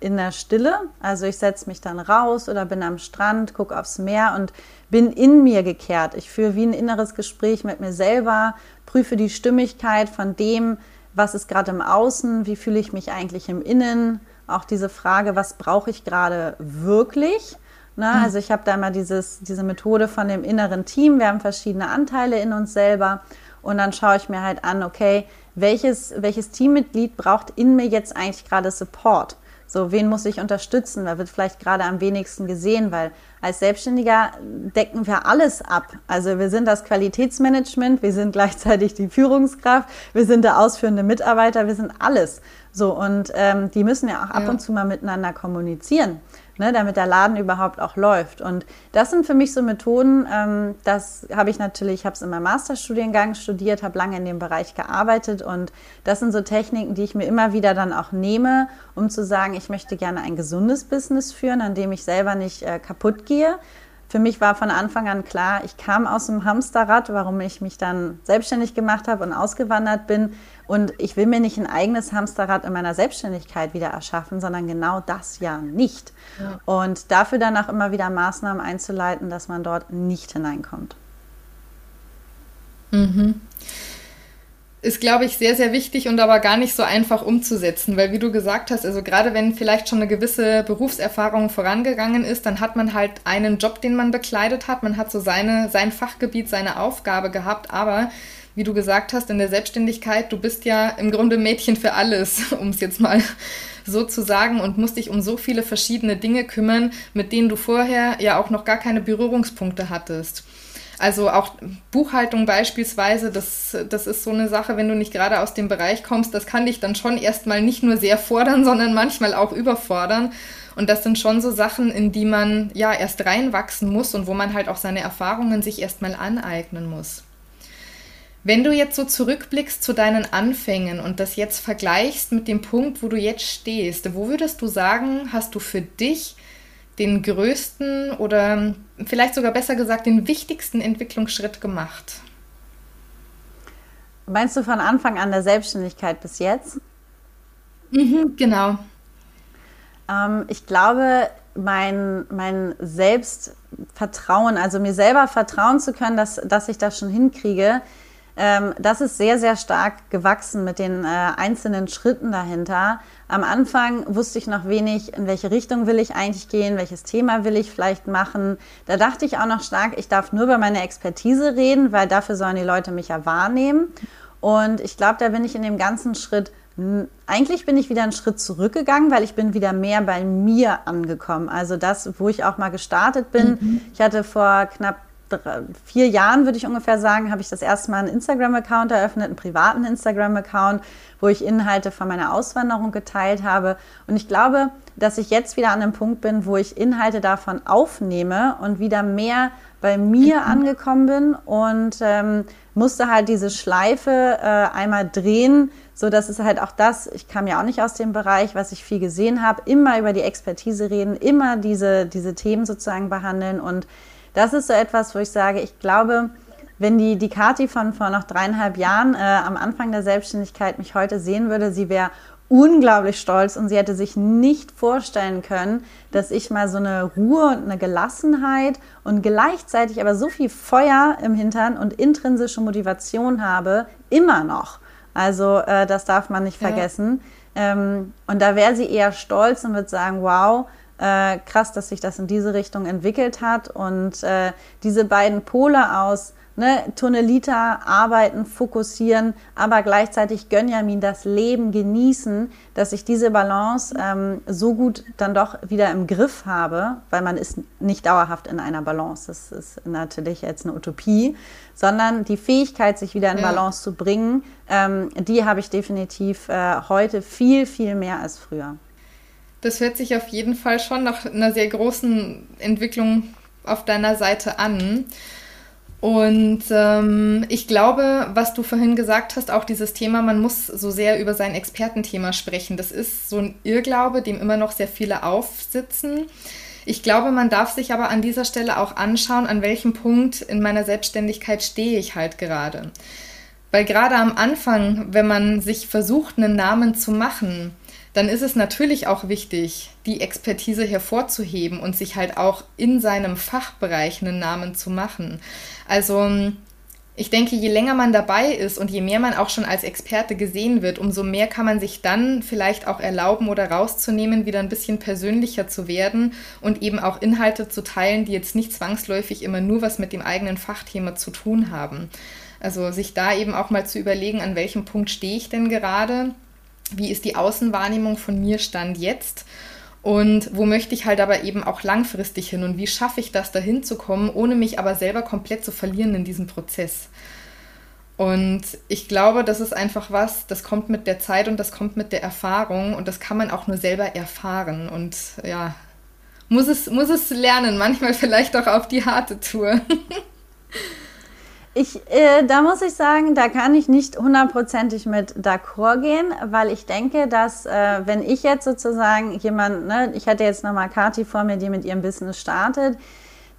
in der Stille. Also ich setze mich dann raus oder bin am Strand, gucke aufs Meer und bin in mir gekehrt. Ich führe wie ein inneres Gespräch mit mir selber, prüfe die Stimmigkeit von dem, was ist gerade im Außen, wie fühle ich mich eigentlich im Innen. Auch diese Frage, was brauche ich gerade wirklich? Ne? Mhm. Also ich habe da immer dieses, diese Methode von dem inneren Team. Wir haben verschiedene Anteile in uns selber. Und dann schaue ich mir halt an, okay, welches, welches Teammitglied braucht in mir jetzt eigentlich gerade Support? So, wen muss ich unterstützen? Da wird vielleicht gerade am wenigsten gesehen, weil als Selbstständiger decken wir alles ab. Also wir sind das Qualitätsmanagement, wir sind gleichzeitig die Führungskraft, wir sind der ausführende Mitarbeiter, wir sind alles. So, und ähm, die müssen ja auch ab ja. und zu mal miteinander kommunizieren ne, damit der Laden überhaupt auch läuft. Und das sind für mich so Methoden, ähm, das habe ich natürlich, ich habe es in meinem Masterstudiengang studiert, habe lange in dem Bereich gearbeitet und das sind so Techniken, die ich mir immer wieder dann auch nehme, um zu sagen, ich möchte gerne ein gesundes Business führen, an dem ich selber nicht äh, kaputt gehe. Für mich war von Anfang an klar, ich kam aus dem Hamsterrad, warum ich mich dann selbstständig gemacht habe und ausgewandert bin, und ich will mir nicht ein eigenes Hamsterrad in meiner Selbstständigkeit wieder erschaffen, sondern genau das ja nicht. Ja. Und dafür dann auch immer wieder Maßnahmen einzuleiten, dass man dort nicht hineinkommt. Mhm. Ist, glaube ich, sehr, sehr wichtig und aber gar nicht so einfach umzusetzen, weil wie du gesagt hast, also gerade wenn vielleicht schon eine gewisse Berufserfahrung vorangegangen ist, dann hat man halt einen Job, den man bekleidet hat, man hat so seine, sein Fachgebiet, seine Aufgabe gehabt, aber wie du gesagt hast, in der Selbstständigkeit, du bist ja im Grunde Mädchen für alles, (laughs) um es jetzt mal so zu sagen, und musst dich um so viele verschiedene Dinge kümmern, mit denen du vorher ja auch noch gar keine Berührungspunkte hattest. Also auch Buchhaltung beispielsweise, das, das ist so eine Sache, wenn du nicht gerade aus dem Bereich kommst, das kann dich dann schon erstmal nicht nur sehr fordern, (laughs) sondern manchmal auch überfordern. Und das sind schon so Sachen, in die man ja erst reinwachsen muss und wo man halt auch seine Erfahrungen sich erstmal aneignen muss. Wenn du jetzt so zurückblickst zu deinen Anfängen und das jetzt vergleichst mit dem Punkt, wo du jetzt stehst, wo würdest du sagen, hast du für dich den größten oder vielleicht sogar besser gesagt den wichtigsten Entwicklungsschritt gemacht? Meinst du von Anfang an der Selbstständigkeit bis jetzt? Mhm, genau. Ähm, ich glaube, mein, mein Selbstvertrauen, also mir selber vertrauen zu können, dass, dass ich das schon hinkriege, ähm, das ist sehr, sehr stark gewachsen mit den äh, einzelnen Schritten dahinter. Am Anfang wusste ich noch wenig, in welche Richtung will ich eigentlich gehen, welches Thema will ich vielleicht machen. Da dachte ich auch noch stark, ich darf nur über meine Expertise reden, weil dafür sollen die Leute mich ja wahrnehmen. Und ich glaube, da bin ich in dem ganzen Schritt eigentlich bin ich wieder einen Schritt zurückgegangen, weil ich bin wieder mehr bei mir angekommen. Also das, wo ich auch mal gestartet bin. Mhm. Ich hatte vor knapp drei, vier Jahren, würde ich ungefähr sagen, habe ich das erste Mal einen Instagram-Account eröffnet, einen privaten Instagram-Account, wo ich Inhalte von meiner Auswanderung geteilt habe. Und ich glaube, dass ich jetzt wieder an einem Punkt bin, wo ich Inhalte davon aufnehme und wieder mehr bei mir mhm. angekommen bin und ähm, musste halt diese Schleife äh, einmal drehen, so dass es halt auch das, ich kam ja auch nicht aus dem Bereich, was ich viel gesehen habe, immer über die Expertise reden, immer diese, diese Themen sozusagen behandeln und das ist so etwas, wo ich sage, ich glaube, wenn die, die Kati von vor noch dreieinhalb Jahren äh, am Anfang der Selbstständigkeit mich heute sehen würde, sie wäre unglaublich stolz und sie hätte sich nicht vorstellen können, dass ich mal so eine Ruhe und eine Gelassenheit und gleichzeitig aber so viel Feuer im Hintern und intrinsische Motivation habe, immer noch. Also äh, das darf man nicht vergessen. Ja. Ähm, und da wäre sie eher stolz und würde sagen, wow, äh, krass, dass sich das in diese Richtung entwickelt hat und äh, diese beiden Pole aus ne, Tunnelita arbeiten, fokussieren, aber gleichzeitig Gönjamin das Leben genießen, dass ich diese Balance ähm, so gut dann doch wieder im Griff habe, weil man ist nicht dauerhaft in einer Balance. Das ist natürlich jetzt eine Utopie, sondern die Fähigkeit, sich wieder in. Balance zu bringen, ähm, die habe ich definitiv äh, heute viel, viel mehr als früher. Das hört sich auf jeden Fall schon nach einer sehr großen Entwicklung auf deiner Seite an. Und ähm, ich glaube, was du vorhin gesagt hast, auch dieses Thema, man muss so sehr über sein Expertenthema sprechen. Das ist so ein Irrglaube, dem immer noch sehr viele aufsitzen. Ich glaube, man darf sich aber an dieser Stelle auch anschauen, an welchem Punkt in meiner Selbstständigkeit stehe ich halt gerade. Weil gerade am Anfang, wenn man sich versucht, einen Namen zu machen, dann ist es natürlich auch wichtig, die Expertise hervorzuheben und sich halt auch in seinem Fachbereich einen Namen zu machen. Also ich denke, je länger man dabei ist und je mehr man auch schon als Experte gesehen wird, umso mehr kann man sich dann vielleicht auch erlauben oder rauszunehmen, wieder ein bisschen persönlicher zu werden und eben auch Inhalte zu teilen, die jetzt nicht zwangsläufig immer nur was mit dem eigenen Fachthema zu tun haben. Also sich da eben auch mal zu überlegen, an welchem Punkt stehe ich denn gerade wie ist die Außenwahrnehmung von mir stand jetzt und wo möchte ich halt aber eben auch langfristig hin und wie schaffe ich das, dahin zu kommen, ohne mich aber selber komplett zu verlieren in diesem Prozess. Und ich glaube, das ist einfach was, das kommt mit der Zeit und das kommt mit der Erfahrung und das kann man auch nur selber erfahren und ja, muss es, muss es lernen, manchmal vielleicht auch auf die harte Tour. (laughs) Ich, äh, da muss ich sagen, da kann ich nicht hundertprozentig mit d'accord gehen, weil ich denke, dass äh, wenn ich jetzt sozusagen jemand, ne, ich hatte jetzt nochmal Kati vor mir, die mit ihrem Business startet,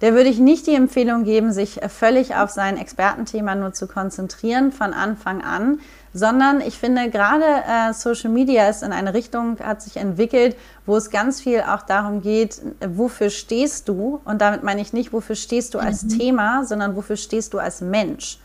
der würde ich nicht die Empfehlung geben, sich völlig auf sein Expertenthema nur zu konzentrieren von Anfang an, sondern ich finde gerade äh, Social Media ist in eine Richtung, hat sich entwickelt, wo es ganz viel auch darum geht, wofür stehst du? Und damit meine ich nicht, wofür stehst du als mhm. Thema, sondern wofür stehst du als Mensch?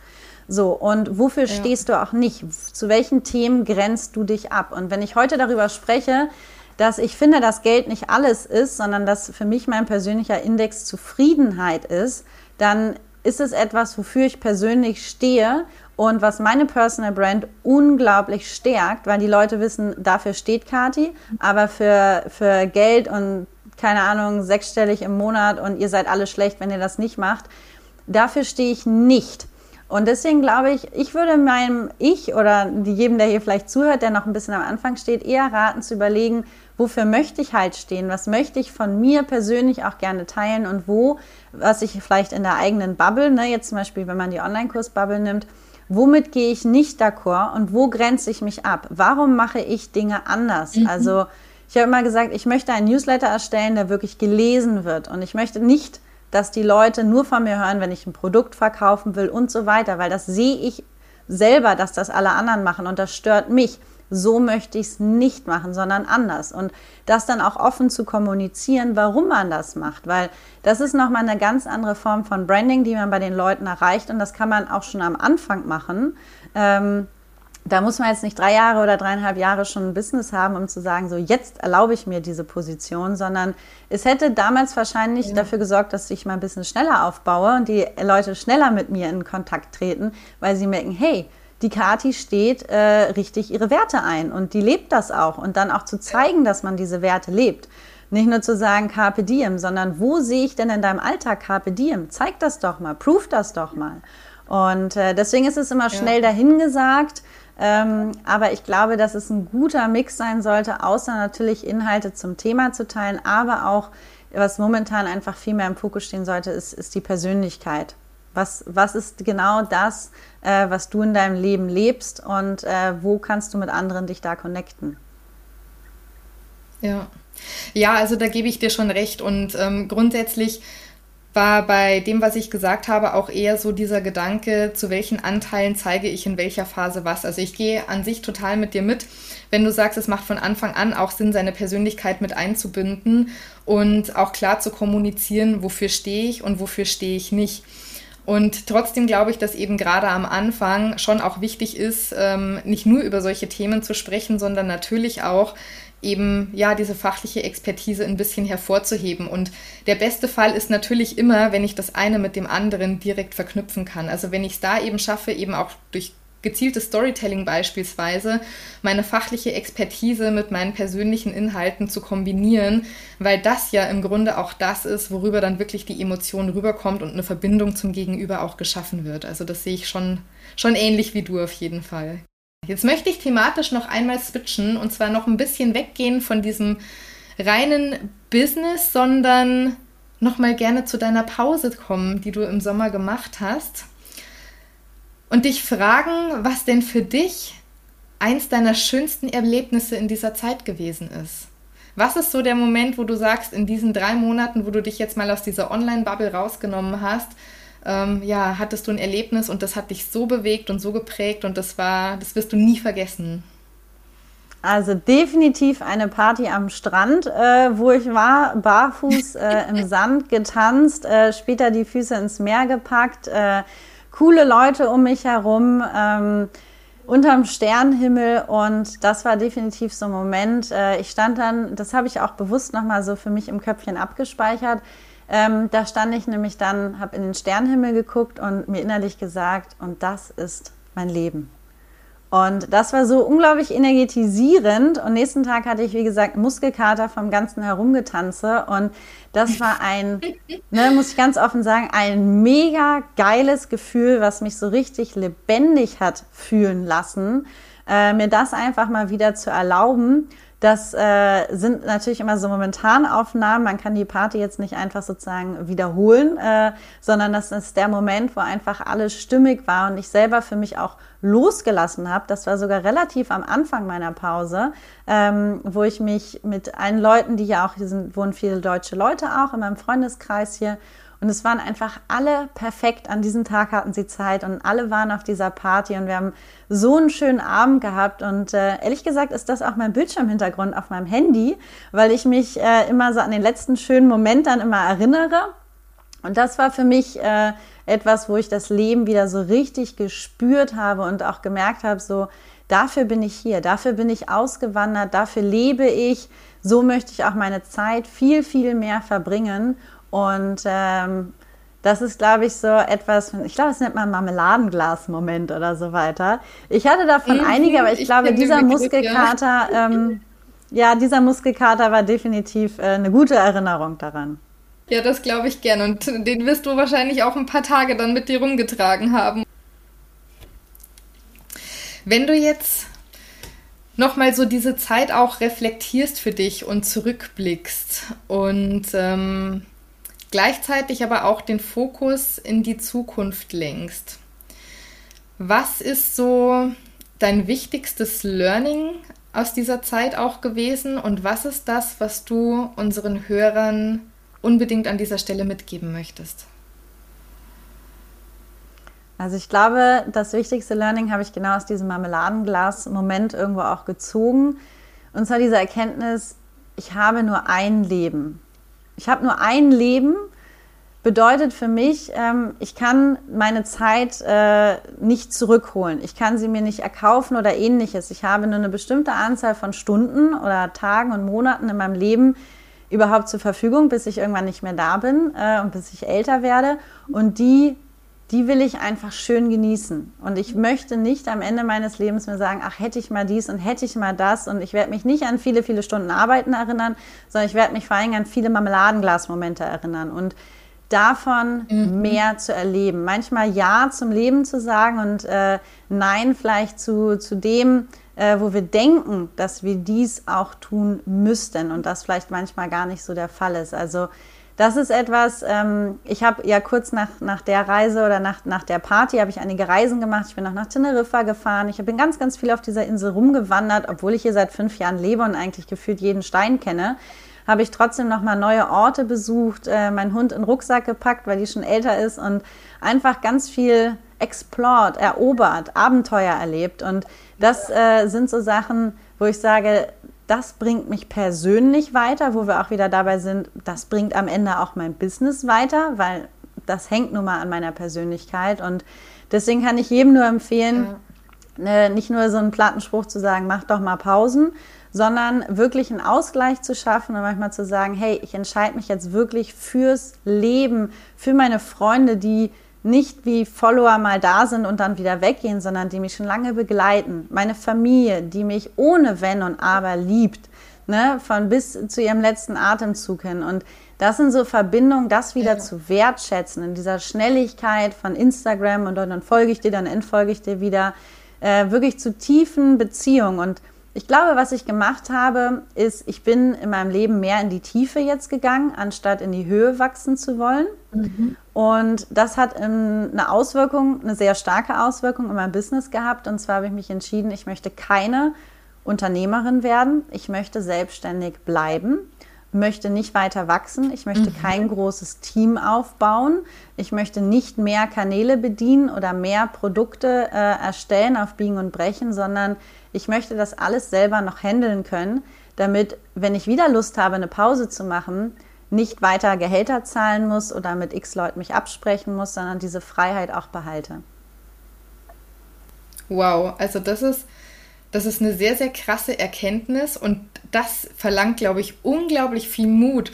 So, und wofür ja. stehst du auch nicht? Zu welchen Themen grenzt du dich ab? Und wenn ich heute darüber spreche, dass ich finde, dass Geld nicht alles ist, sondern dass für mich mein persönlicher Index Zufriedenheit ist, dann ist es etwas, wofür ich persönlich stehe und was meine Personal Brand unglaublich stärkt, weil die Leute wissen, dafür steht Kati, aber für, für Geld und keine Ahnung, sechsstellig im Monat und ihr seid alle schlecht, wenn ihr das nicht macht, dafür stehe ich nicht. Und deswegen glaube ich, ich würde meinem Ich oder jedem, der hier vielleicht zuhört, der noch ein bisschen am Anfang steht, eher raten zu überlegen, wofür möchte ich halt stehen, was möchte ich von mir persönlich auch gerne teilen und wo, was ich vielleicht in der eigenen Bubble, ne, jetzt zum Beispiel, wenn man die Online-Kurs-Bubble nimmt, womit gehe ich nicht d'accord und wo grenze ich mich ab? Warum mache ich Dinge anders? Mhm. Also ich habe immer gesagt, ich möchte einen Newsletter erstellen, der wirklich gelesen wird und ich möchte nicht, dass die Leute nur von mir hören, wenn ich ein Produkt verkaufen will und so weiter, weil das sehe ich selber, dass das alle anderen machen und das stört mich so möchte ich es nicht machen, sondern anders. Und das dann auch offen zu kommunizieren, warum man das macht, weil das ist nochmal eine ganz andere Form von Branding, die man bei den Leuten erreicht und das kann man auch schon am Anfang machen. Ähm, da muss man jetzt nicht drei Jahre oder dreieinhalb Jahre schon ein Business haben, um zu sagen, so jetzt erlaube ich mir diese Position, sondern es hätte damals wahrscheinlich ja. dafür gesorgt, dass ich mein Business schneller aufbaue und die Leute schneller mit mir in Kontakt treten, weil sie merken, hey, die Kati steht äh, richtig ihre Werte ein und die lebt das auch und dann auch zu zeigen, dass man diese Werte lebt. Nicht nur zu sagen Carpe Diem, sondern wo sehe ich denn in deinem Alltag Carpe Diem? Zeig das doch mal, proof das doch mal. Und äh, deswegen ist es immer schnell ja. dahingesagt. Ähm, aber ich glaube, dass es ein guter Mix sein sollte, außer natürlich Inhalte zum Thema zu teilen, aber auch, was momentan einfach viel mehr im Fokus stehen sollte, ist, ist die Persönlichkeit. Was, was ist genau das, äh, was du in deinem Leben lebst und äh, wo kannst du mit anderen dich da connecten? Ja. Ja, also da gebe ich dir schon recht. Und ähm, grundsätzlich war bei dem, was ich gesagt habe, auch eher so dieser Gedanke, zu welchen Anteilen zeige ich in welcher Phase was. Also ich gehe an sich total mit dir mit, wenn du sagst, es macht von Anfang an auch Sinn, seine Persönlichkeit mit einzubinden und auch klar zu kommunizieren, wofür stehe ich und wofür stehe ich nicht. Und trotzdem glaube ich, dass eben gerade am Anfang schon auch wichtig ist, ähm, nicht nur über solche Themen zu sprechen, sondern natürlich auch eben ja diese fachliche Expertise ein bisschen hervorzuheben. Und der beste Fall ist natürlich immer, wenn ich das eine mit dem anderen direkt verknüpfen kann. Also wenn ich es da eben schaffe, eben auch durch gezieltes Storytelling beispielsweise, meine fachliche Expertise mit meinen persönlichen Inhalten zu kombinieren, weil das ja im Grunde auch das ist, worüber dann wirklich die Emotion rüberkommt und eine Verbindung zum Gegenüber auch geschaffen wird. Also das sehe ich schon, schon ähnlich wie du auf jeden Fall. Jetzt möchte ich thematisch noch einmal switchen und zwar noch ein bisschen weggehen von diesem reinen Business, sondern noch mal gerne zu deiner Pause kommen, die du im Sommer gemacht hast und dich fragen, was denn für dich eins deiner schönsten Erlebnisse in dieser Zeit gewesen ist. Was ist so der Moment, wo du sagst, in diesen drei Monaten, wo du dich jetzt mal aus dieser Online-Bubble rausgenommen hast, ähm, ja, hattest du ein Erlebnis und das hat dich so bewegt und so geprägt und das war, das wirst du nie vergessen. Also definitiv eine Party am Strand, äh, wo ich war, barfuß äh, im (laughs) Sand getanzt, äh, später die Füße ins Meer gepackt, äh, coole Leute um mich herum. Ähm, unterm Sternenhimmel und das war definitiv so ein Moment. Äh, ich stand dann, das habe ich auch bewusst nochmal so für mich im Köpfchen abgespeichert. Ähm, da stand ich nämlich dann, habe in den Sternenhimmel geguckt und mir innerlich gesagt, und das ist mein Leben. Und das war so unglaublich energetisierend. Und nächsten Tag hatte ich, wie gesagt, Muskelkater vom ganzen Herumgetanze. Und das war ein, ne, muss ich ganz offen sagen, ein mega geiles Gefühl, was mich so richtig lebendig hat fühlen lassen. Äh, mir das einfach mal wieder zu erlauben das äh, sind natürlich immer so Momentanaufnahmen. Man kann die Party jetzt nicht einfach sozusagen wiederholen, äh, sondern das ist der Moment, wo einfach alles stimmig war und ich selber für mich auch losgelassen habe. Das war sogar relativ am Anfang meiner Pause, ähm, wo ich mich mit allen Leuten, die ja auch, hier sind, wohnen viele deutsche Leute auch in meinem Freundeskreis hier und es waren einfach alle perfekt. An diesem Tag hatten sie Zeit und alle waren auf dieser Party und wir haben so einen schönen Abend gehabt. Und äh, ehrlich gesagt ist das auch mein Bildschirmhintergrund auf meinem Handy, weil ich mich äh, immer so an den letzten schönen Moment dann immer erinnere. Und das war für mich äh, etwas, wo ich das Leben wieder so richtig gespürt habe und auch gemerkt habe, so dafür bin ich hier, dafür bin ich ausgewandert, dafür lebe ich. So möchte ich auch meine Zeit viel, viel mehr verbringen. Und ähm, das ist, glaube ich, so etwas, ich glaube, es nennt man Marmeladenglas-Moment oder so weiter. Ich hatte davon mhm, einige, aber ich, ich glaube, dieser Muskelkater, ja. Ähm, ja, dieser Muskelkater war definitiv äh, eine gute Erinnerung daran. Ja, das glaube ich gern. Und den wirst du wahrscheinlich auch ein paar Tage dann mit dir rumgetragen haben. Wenn du jetzt nochmal so diese Zeit auch reflektierst für dich und zurückblickst und ähm, gleichzeitig aber auch den Fokus in die Zukunft lenkst. Was ist so dein wichtigstes Learning aus dieser Zeit auch gewesen und was ist das, was du unseren Hörern unbedingt an dieser Stelle mitgeben möchtest? Also ich glaube, das wichtigste Learning habe ich genau aus diesem Marmeladenglas-Moment irgendwo auch gezogen. Und zwar diese Erkenntnis, ich habe nur ein Leben. Ich habe nur ein Leben, bedeutet für mich, ähm, ich kann meine Zeit äh, nicht zurückholen. Ich kann sie mir nicht erkaufen oder ähnliches. Ich habe nur eine bestimmte Anzahl von Stunden oder Tagen und Monaten in meinem Leben überhaupt zur Verfügung, bis ich irgendwann nicht mehr da bin äh, und bis ich älter werde. Und die die will ich einfach schön genießen. Und ich möchte nicht am Ende meines Lebens mir sagen, ach, hätte ich mal dies und hätte ich mal das. Und ich werde mich nicht an viele, viele Stunden Arbeiten erinnern, sondern ich werde mich vor allem an viele Marmeladenglasmomente erinnern. Und davon mhm. mehr zu erleben. Manchmal Ja zum Leben zu sagen und äh, Nein vielleicht zu, zu dem, äh, wo wir denken, dass wir dies auch tun müssten und das vielleicht manchmal gar nicht so der Fall ist. Also das ist etwas, ähm, ich habe ja kurz nach, nach der Reise oder nach, nach der Party habe ich einige Reisen gemacht. Ich bin auch nach Teneriffa gefahren. Ich bin ganz, ganz viel auf dieser Insel rumgewandert, obwohl ich hier seit fünf Jahren lebe und eigentlich gefühlt jeden Stein kenne. Habe ich trotzdem noch mal neue Orte besucht, äh, meinen Hund in den Rucksack gepackt, weil die schon älter ist und einfach ganz viel explored, erobert, Abenteuer erlebt. Und das äh, sind so Sachen, wo ich sage, das bringt mich persönlich weiter, wo wir auch wieder dabei sind, das bringt am Ende auch mein Business weiter, weil das hängt nun mal an meiner Persönlichkeit. Und deswegen kann ich jedem nur empfehlen, ja Ne, nicht nur so einen Plattenspruch zu sagen, mach doch mal Pausen, sondern wirklich einen Ausgleich zu schaffen und manchmal zu sagen, hey, ich entscheide mich jetzt wirklich fürs Leben, für meine Freunde, die nicht wie Follower mal da sind und dann wieder weggehen, sondern die mich schon lange begleiten. Meine Familie, die mich ohne Wenn und Aber liebt, ne, von bis zu ihrem letzten Atemzug hin. Und das sind so Verbindungen, das wieder ja. zu wertschätzen in dieser Schnelligkeit von Instagram und dann folge ich dir, dann entfolge ich dir wieder äh, wirklich zu tiefen Beziehungen. Und ich glaube, was ich gemacht habe, ist, ich bin in meinem Leben mehr in die Tiefe jetzt gegangen, anstatt in die Höhe wachsen zu wollen. Mhm. Und das hat eine Auswirkung, eine sehr starke Auswirkung in meinem Business gehabt. Und zwar habe ich mich entschieden, ich möchte keine Unternehmerin werden. Ich möchte selbstständig bleiben möchte nicht weiter wachsen, ich möchte mhm. kein großes Team aufbauen, ich möchte nicht mehr Kanäle bedienen oder mehr Produkte äh, erstellen auf Biegen und Brechen, sondern ich möchte das alles selber noch handeln können, damit, wenn ich wieder Lust habe, eine Pause zu machen, nicht weiter Gehälter zahlen muss oder mit x Leuten mich absprechen muss, sondern diese Freiheit auch behalte. Wow, also das ist das ist eine sehr, sehr krasse Erkenntnis und das verlangt, glaube ich, unglaublich viel Mut,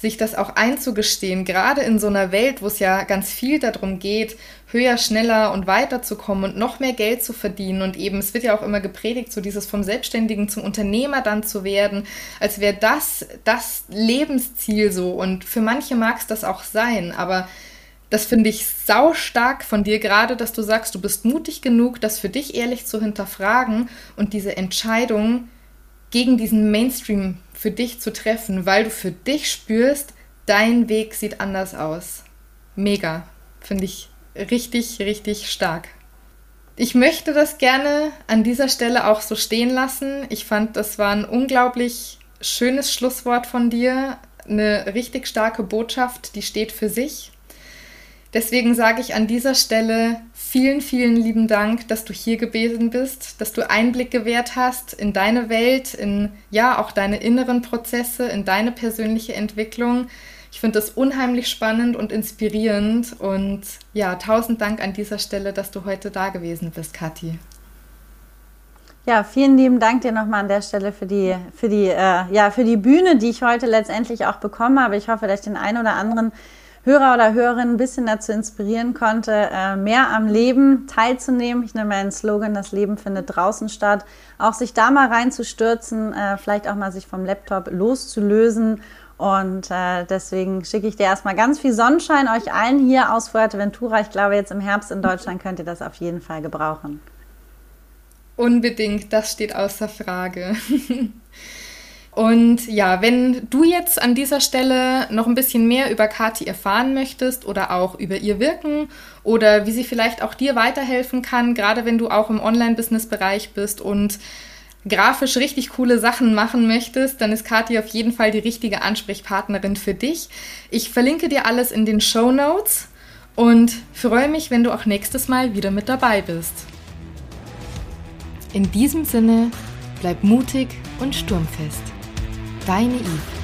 sich das auch einzugestehen, gerade in so einer Welt, wo es ja ganz viel darum geht, höher, schneller und weiter zu kommen und noch mehr Geld zu verdienen. Und eben, es wird ja auch immer gepredigt, so dieses vom Selbstständigen zum Unternehmer dann zu werden, als wäre das das Lebensziel so. Und für manche mag es das auch sein, aber das finde ich sau stark von dir gerade, dass du sagst, du bist mutig genug, das für dich ehrlich zu hinterfragen und diese Entscheidung gegen diesen Mainstream für dich zu treffen, weil du für dich spürst, dein Weg sieht anders aus. Mega. Finde ich richtig, richtig stark. Ich möchte das gerne an dieser Stelle auch so stehen lassen. Ich fand, das war ein unglaublich schönes Schlusswort von dir. Eine richtig starke Botschaft, die steht für sich. Deswegen sage ich an dieser Stelle vielen, vielen lieben Dank, dass du hier gewesen bist, dass du Einblick gewährt hast in deine Welt, in ja auch deine inneren Prozesse, in deine persönliche Entwicklung. Ich finde das unheimlich spannend und inspirierend und ja, tausend Dank an dieser Stelle, dass du heute da gewesen bist, Kathi. Ja, vielen lieben Dank dir nochmal an der Stelle für die, für die, äh, ja, für die Bühne, die ich heute letztendlich auch bekommen habe. Ich hoffe, dass ich den einen oder anderen Hörer oder Hörerin ein bisschen dazu inspirieren konnte, äh, mehr am Leben teilzunehmen. Ich nehme meinen Slogan, das Leben findet draußen statt. Auch sich da mal reinzustürzen, äh, vielleicht auch mal sich vom Laptop loszulösen. Und äh, deswegen schicke ich dir erstmal ganz viel Sonnenschein euch allen hier aus Fuerteventura. Ich glaube, jetzt im Herbst in Deutschland könnt ihr das auf jeden Fall gebrauchen. Unbedingt, das steht außer Frage. (laughs) Und ja, wenn du jetzt an dieser Stelle noch ein bisschen mehr über Kati erfahren möchtest oder auch über ihr Wirken oder wie sie vielleicht auch dir weiterhelfen kann, gerade wenn du auch im Online-Business-Bereich bist und grafisch richtig coole Sachen machen möchtest, dann ist Kathi auf jeden Fall die richtige Ansprechpartnerin für dich. Ich verlinke dir alles in den Show Notes und freue mich, wenn du auch nächstes Mal wieder mit dabei bist. In diesem Sinne, bleib mutig und sturmfest. Deine Eve.